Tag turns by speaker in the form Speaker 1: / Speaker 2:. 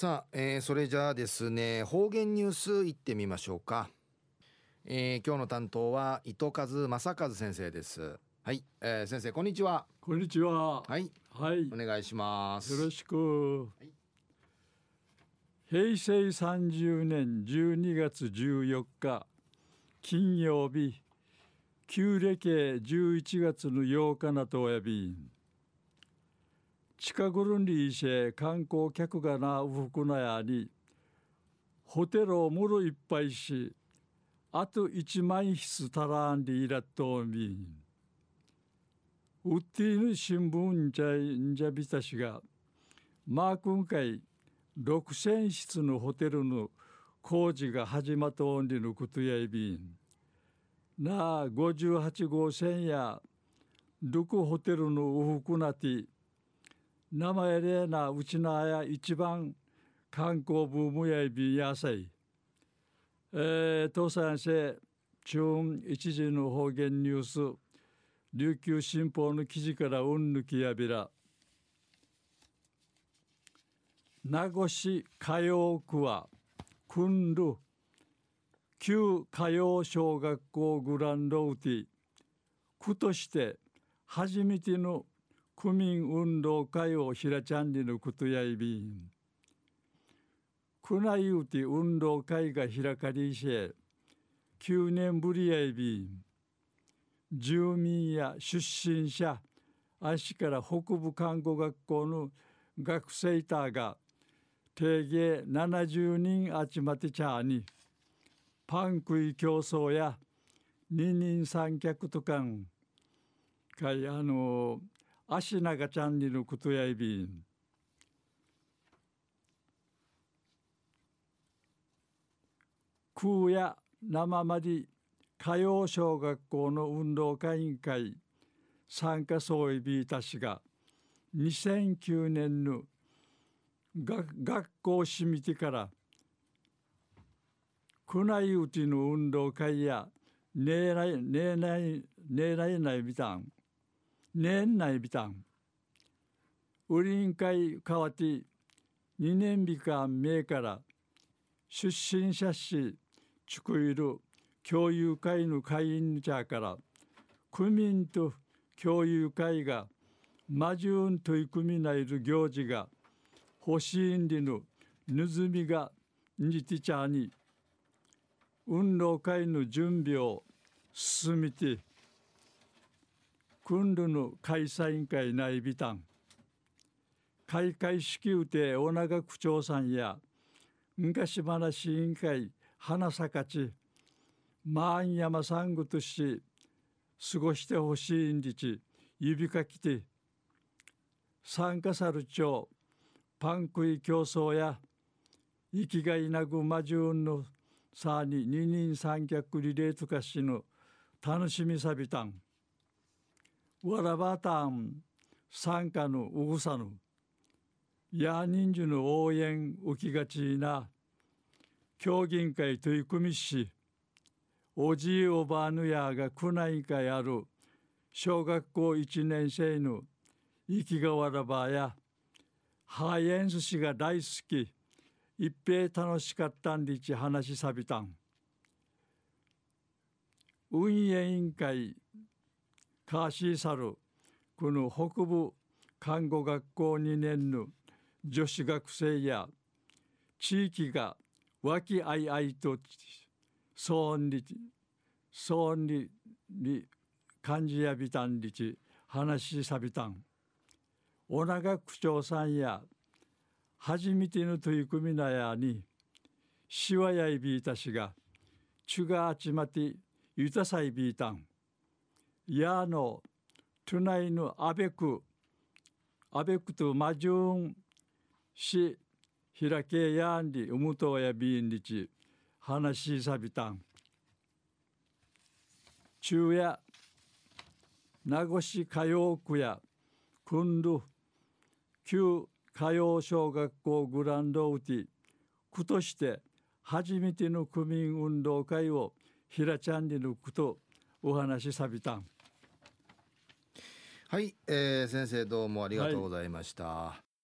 Speaker 1: さあ、えー、それじゃあですね方言ニュースいってみましょうか、えー、今日の担当は糸数正和先生です。はい、えー、先生こんにちは。
Speaker 2: こんにちは。
Speaker 1: はい。はい。お願いします。
Speaker 2: よろしく、はい、平成30年12月14日金曜日旧暦11月の8日なとおやび近頃にいせ観光客がなうふくなやにホテルをもろいっぱいしあと一万室たらんでいらっとみうっていぬ新聞じゃんじゃびたしがまあ今回6,000室のホテルの工事が始まったおんりのことやいびん。なあ58号線やルクホテルのウフクナティ名前れなうちなや一番観光ブームやびやさい。えー、東山市中一時の方言ニュース。琉球新報の記事からうんぬきやびら。名護市歌謡区は訓ル旧歌謡小学校グランドウティ。区として初めての区民運動会を開ちゃんりのことやいびん。区内うて運動会が開かれし9年ぶりやいびん。住民や出身者足から北部看護学校の学生たが定芸70人集まってちゃにパン食い競争や二人三脚とかん。かいあの足長ちゃんにのことやいびん。空や生まり歌謡小学校の運動会委員会参加総意ビータ氏が2009年の学校しみてから区内うちの運動会や年内年内年内内ビタン年内ビタンウリン会変わて2年日間前から出身者しちくいる共有会の会員者から区民と共有会が魔順取り組みないる行事が欲しいんりのぬずみがにてちゃに運動会の準備を進めて訓練の開催委員会内備担開会式うて大長区長さんや昔話委員会花咲ち万山さんぐとし過ごしてほしいんりち指かきて参加さる町パンクイ競争や生きがいなぐまじゅんのさに二人三脚リレーとかしぬ楽しみさびたん。わらばたん参加のうぐさぬや人数の応援浮きがちな協議会取り組みしおじいおばあぬやが区内会ある小学校一年生の生きがわらばやハーエンス氏が大好き一平楽しかったんでち話さびたん運営委員会カーシーサルこの北部看護学校2年の女子学生や地域が和気あいあいと騒音に騒音にに感じやびたんりち話しさびたん。おなが区長さんや初めての取り組みなやにしわやいびいたしがちゅがあちまてゆたさいびいたん。やの都内のあべくあべくとまじゅんしひらけやんりうむとやびんりち話しさびたん。昼夜名護市歌謡区や訓ル旧歌謡小学校グランドウティ区として初めての区民運動会を平ちゃんにのくとお話しさびたん。
Speaker 1: はい、えー、先生どうもありがとうございました、は